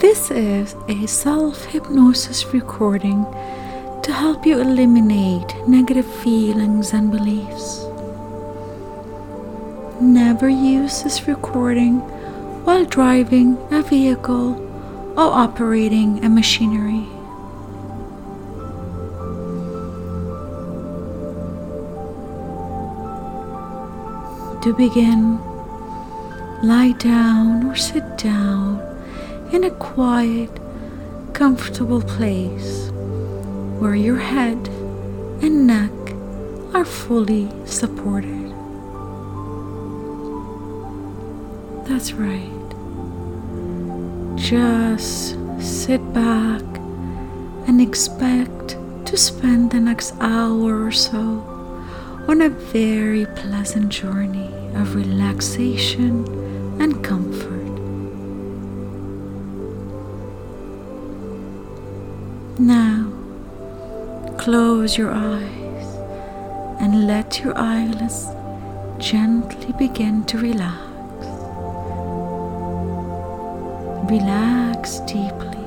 This is a self hypnosis recording to help you eliminate negative feelings and beliefs. Never use this recording while driving a vehicle or operating a machinery. To begin, lie down or sit down in a quiet, comfortable place where your head and neck are fully supported. That's right. Just sit back and expect to spend the next hour or so on a very pleasant journey of relaxation and comfort. Close your eyes and let your eyelids gently begin to relax. Relax deeply.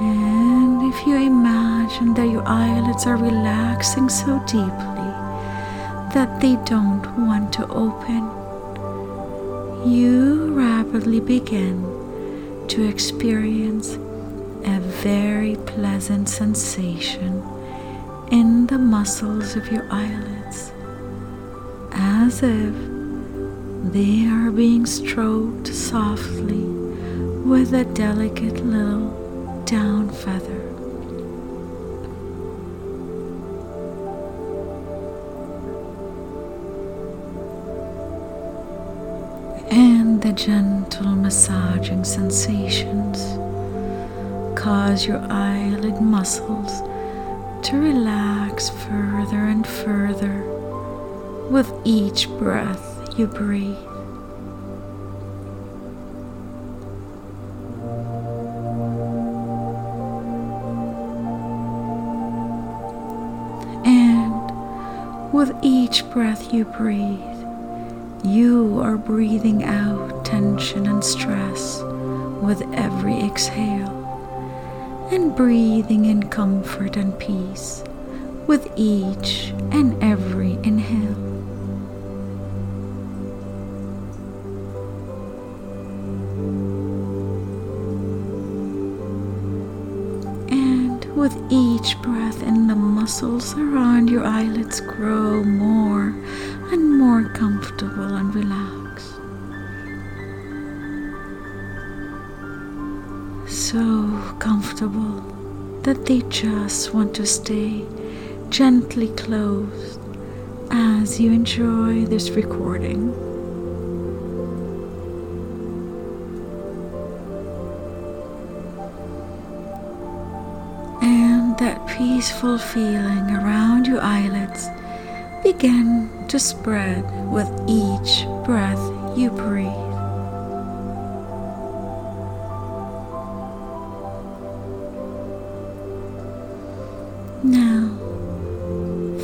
And if you imagine that your eyelids are relaxing so deeply that they don't want to open, you rapidly begin to experience very pleasant sensation in the muscles of your eyelids, as if they are being stroked softly with a delicate little down feather. And the gentle massaging sensations cause your eyelid muscles to relax further and further with each breath you breathe. And with each breath you breathe, you are breathing out tension and stress with every exhale and breathing in comfort and peace with each and every inhale. And with each breath in the muscles around your eyelids grow more and more comfortable and relaxed. Comfortable that they just want to stay gently closed as you enjoy this recording. And that peaceful feeling around your eyelids begin to spread with each breath you breathe.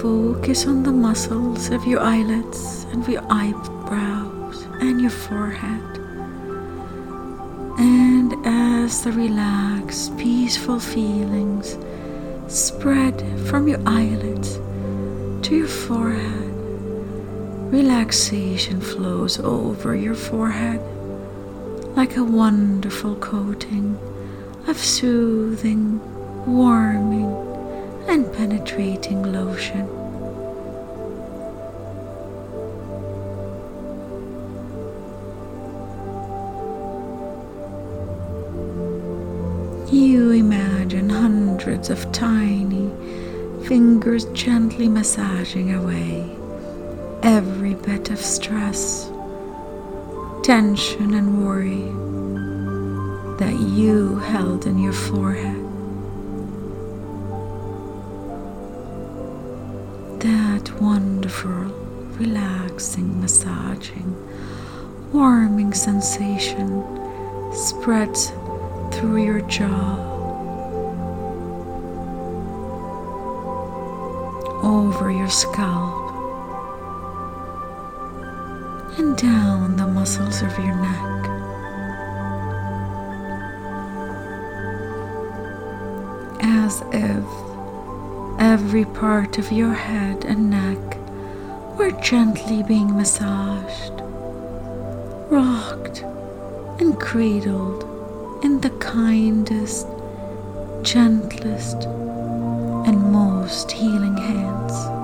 Focus on the muscles of your eyelids and your eyebrows and your forehead. And as the relaxed, peaceful feelings spread from your eyelids to your forehead, relaxation flows over your forehead like a wonderful coating of soothing, warming, and penetrating lotion. You imagine hundreds of tiny fingers gently massaging away every bit of stress, tension, and worry that you held in your forehead. wonderful, relaxing, massaging, warming sensation spreads through your jaw. Over your scalp and down the muscles of your neck. as if every part of your head and neck were gently being massaged, rocked, and cradled in the kindest, gentlest, and most healing hands.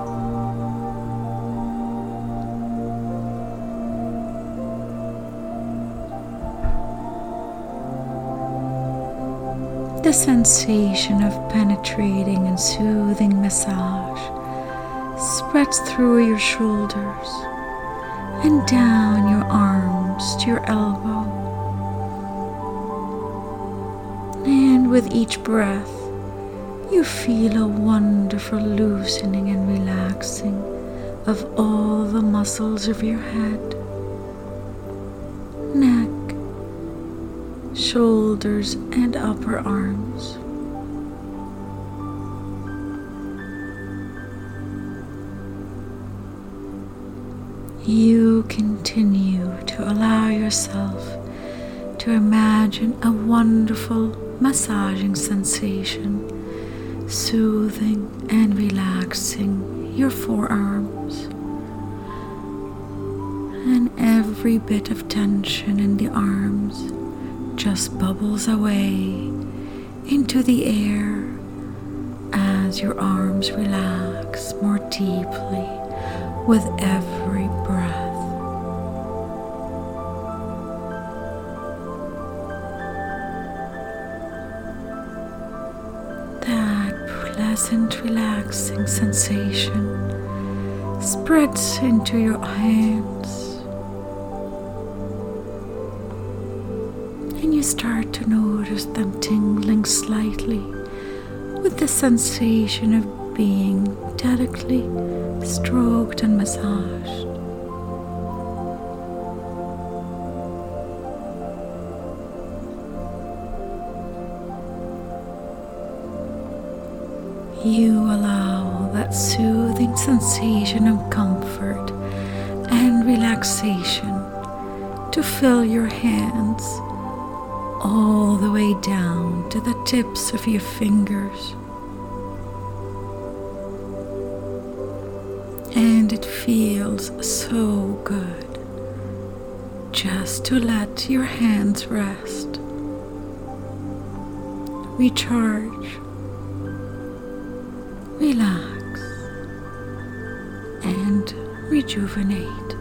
The sensation of penetrating and soothing massage spreads through your shoulders and down your arms to your elbow. And with each breath, you feel a wonderful loosening and relaxing of all the muscles of your head, shoulders, and upper arms. You continue to allow yourself to imagine a wonderful massaging sensation, soothing and relaxing your forearms. And every bit of tension in the arms just bubbles away into the air as your arms relax more deeply with every breath. That pleasant, relaxing sensation spreads into your hands. Start to notice them tingling slightly with the sensation of being delicately stroked and massaged. You allow that soothing sensation of comfort and relaxation to fill your hands all the way down to the tips of your fingers. And it feels so good just to let your hands rest, recharge, relax, and rejuvenate.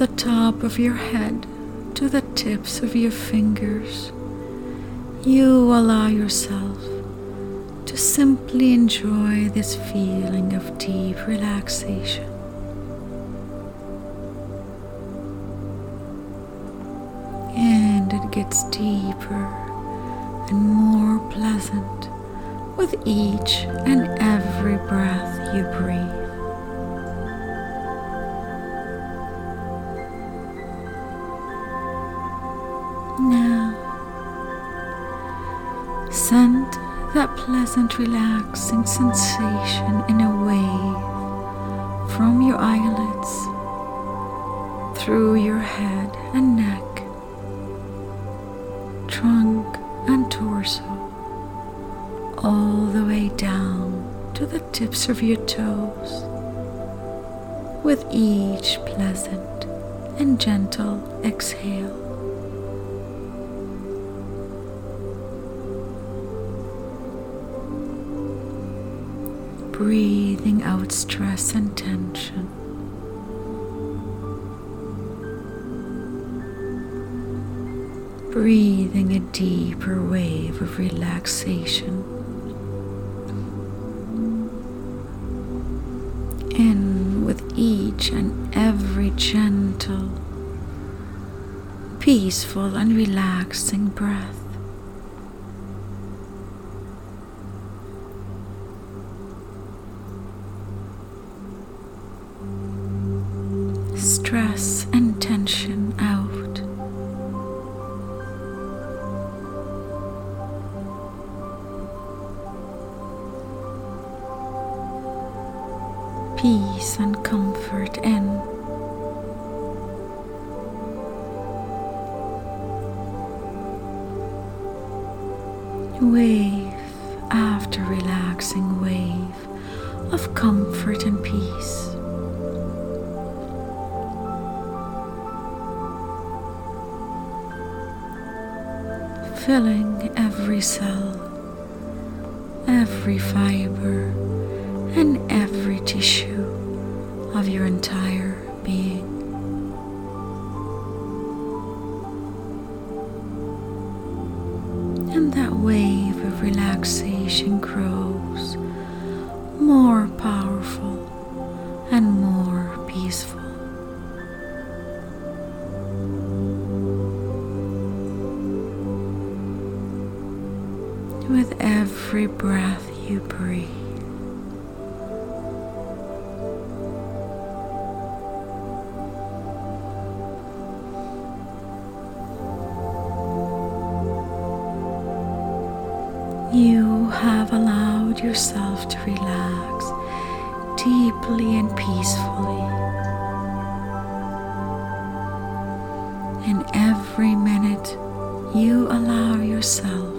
The top of your head to the tips of your fingers, you allow yourself to simply enjoy this feeling of deep relaxation. And it gets deeper and more pleasant with each and every breath you breathe. Pleasant, relaxing sensation in a wave from your eyelids through your head and neck, trunk and torso, all the way down to the tips of your toes, with each pleasant and gentle exhale. Breathing out stress and tension. Breathing a deeper wave of relaxation. In with each and every gentle, peaceful, and relaxing breath. You have allowed yourself to relax deeply and peacefully. And every minute you allow yourself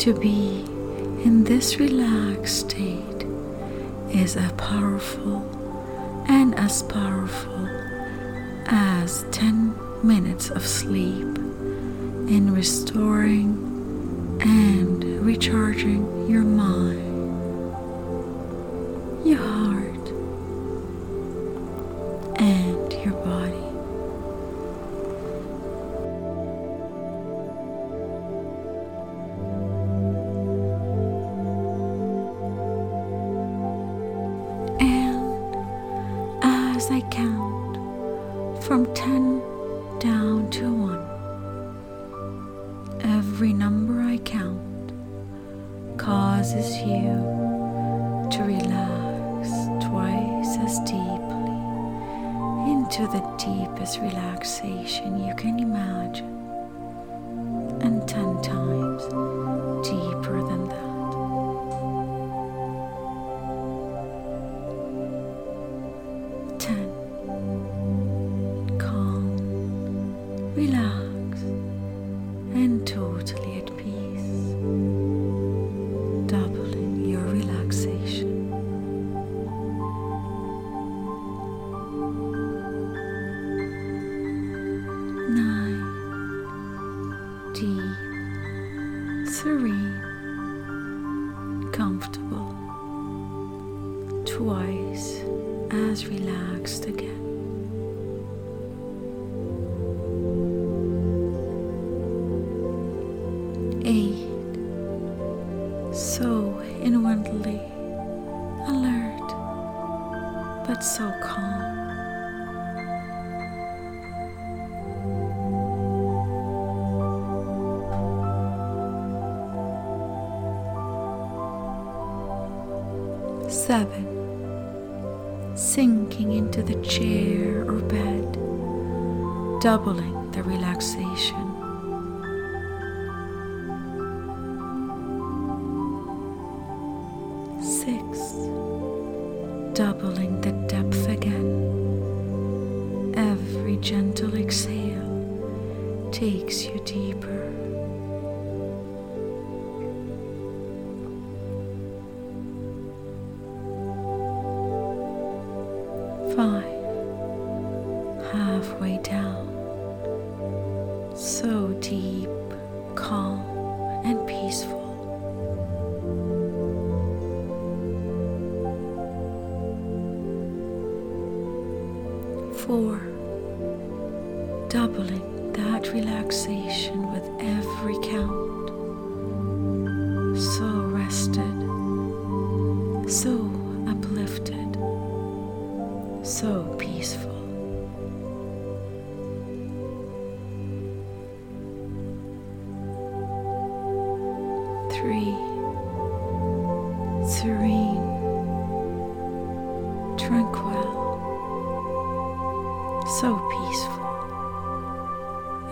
to be in this relaxed state is a powerful and as powerful as 10 minutes of sleep in restoring and recharging your mind. comfortable, twice as relaxed again. doubling.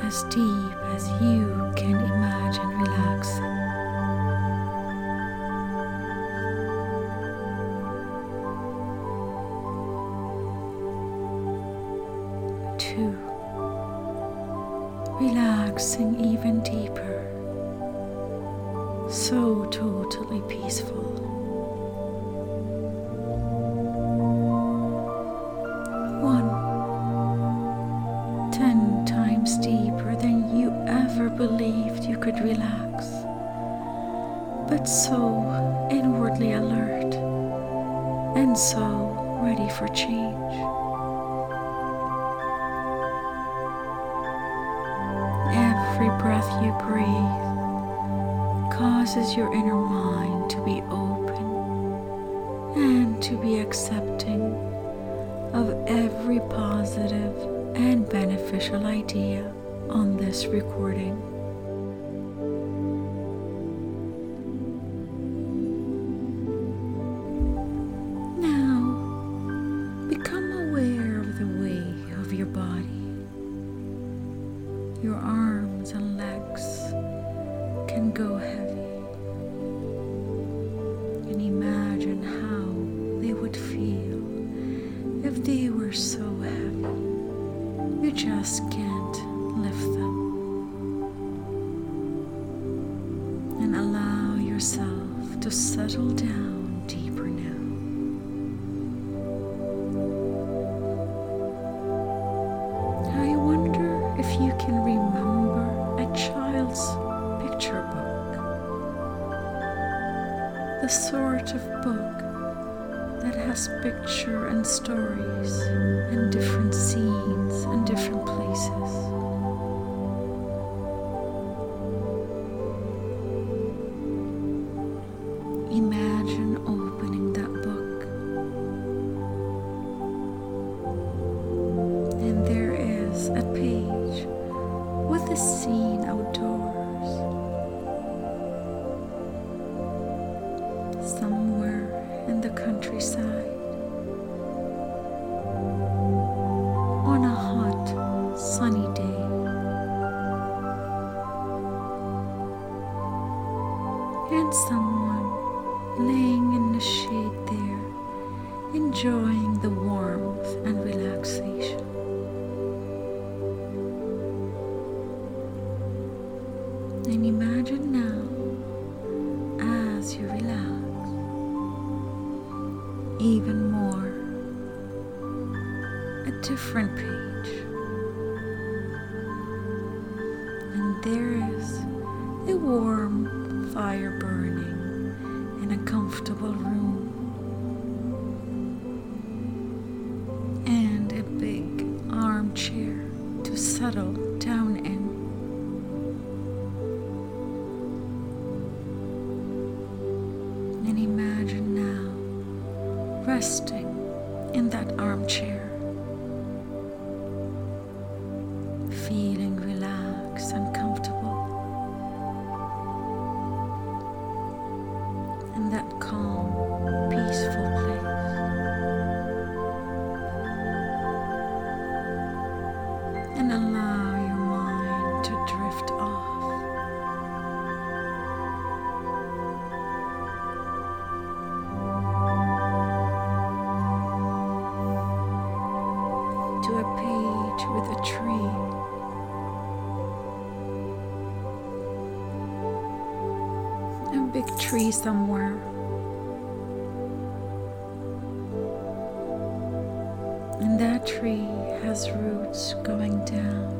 as deep as you can imagine relaxing. Two, relaxing even deeper, so totally peaceful. One. And so ready for change. Every breath you breathe causes your inner mind to be open and to be accepting of every positive and beneficial idea on this recording. Sort of book that has picture and stories and different scenes and different places. Somewhere. And that tree has roots going down.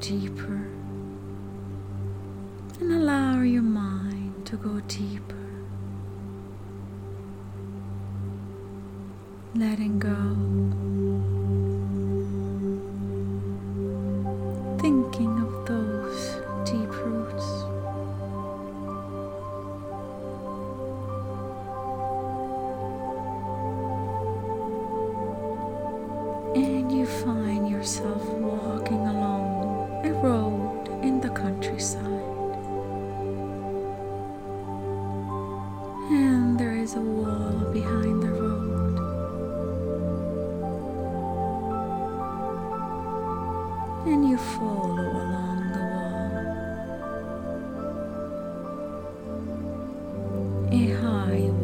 Deeper, high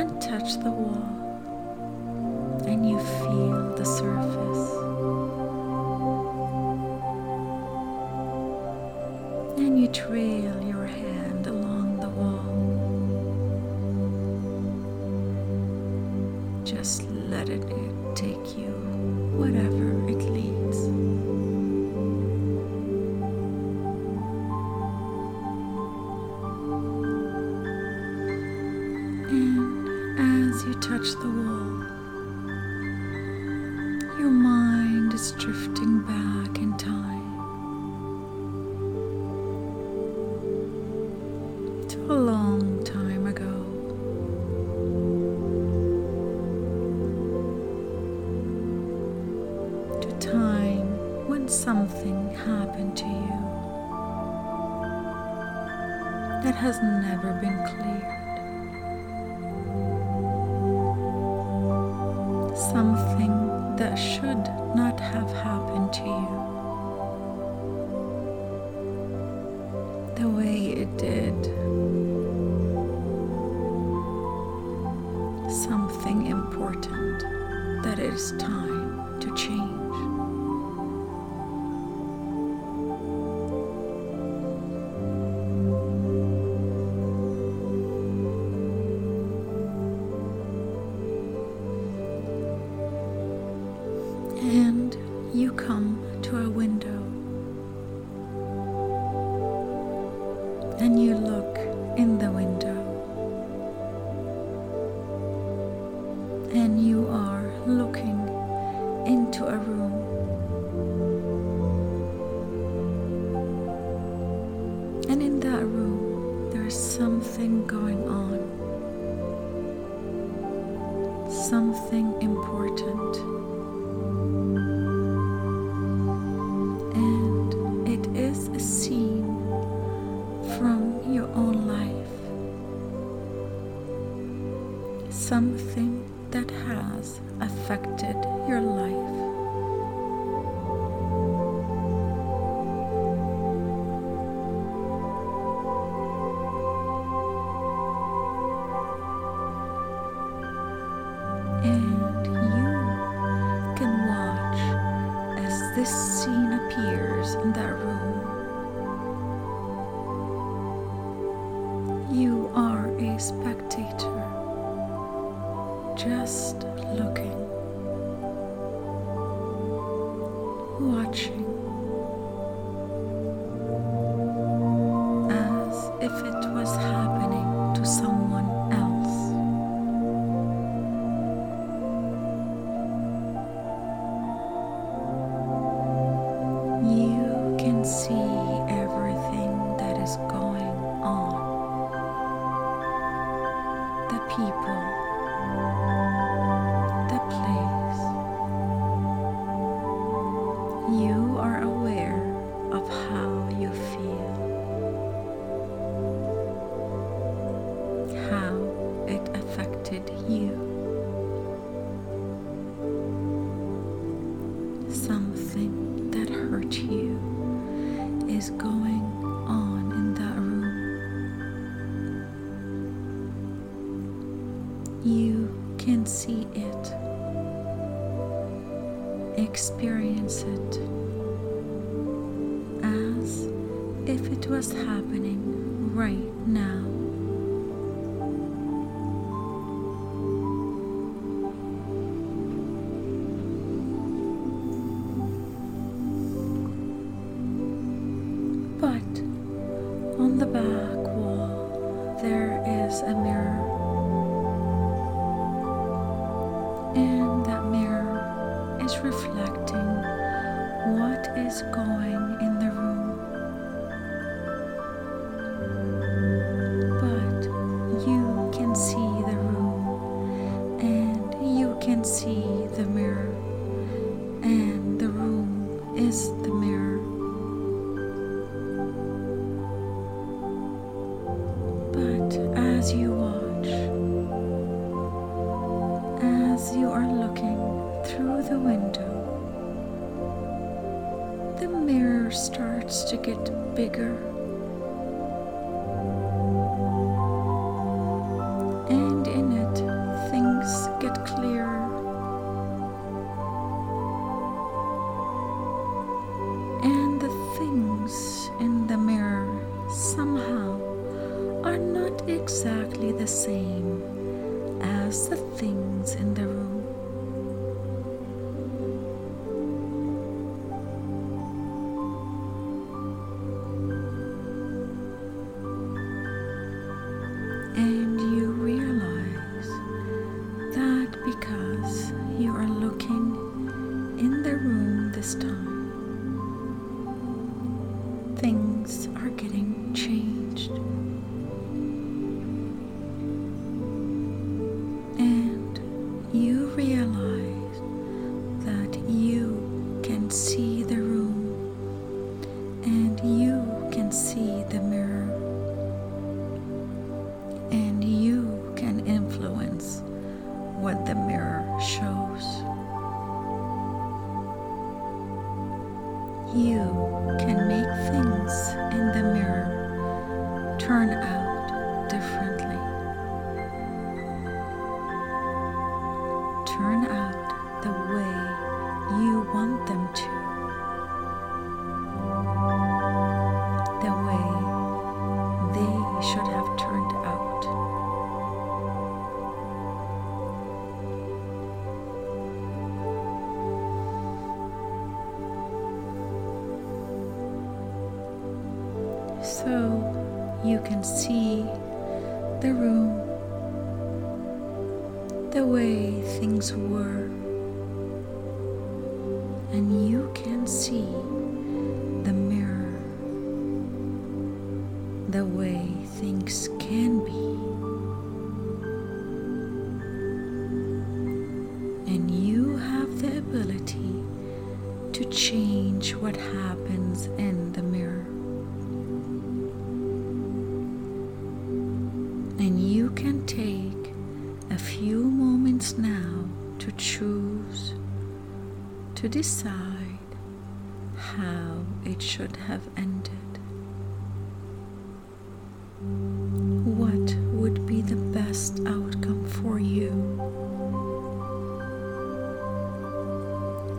and touch the wall, and you feel the surface. And you trail your hand that room, there is something going on. Something can see it, experience it as if it was happening right now.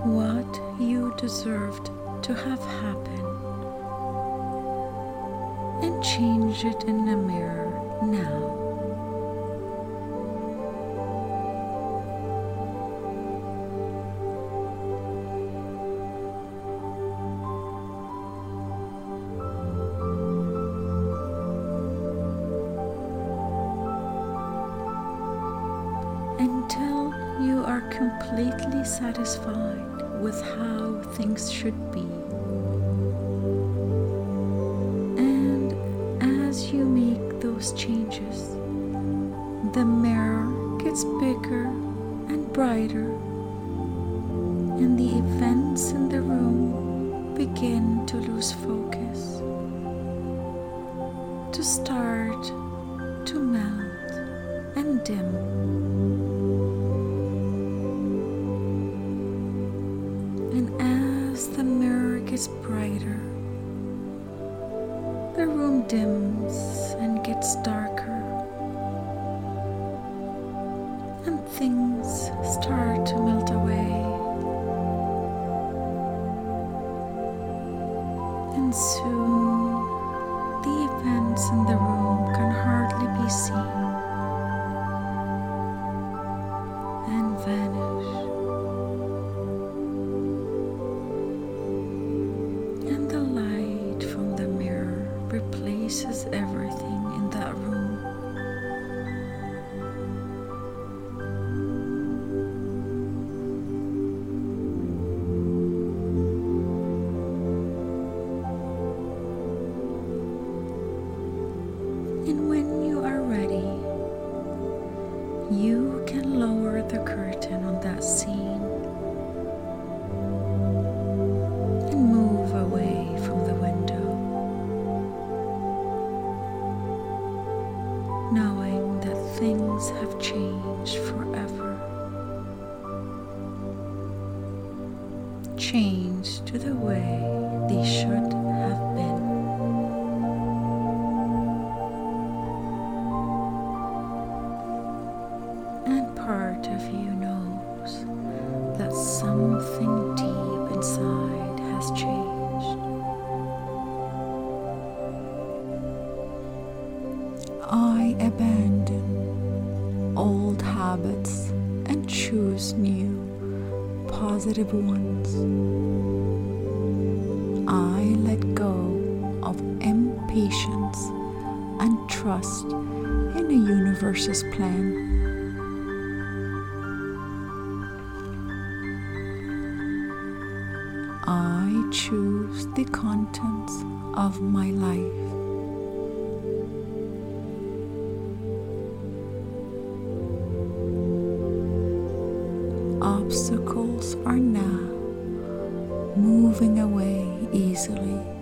what you deserved to have happen and change it in the mirror now. Until you are completely satisfied with how things should be. obstacles are now moving away easily.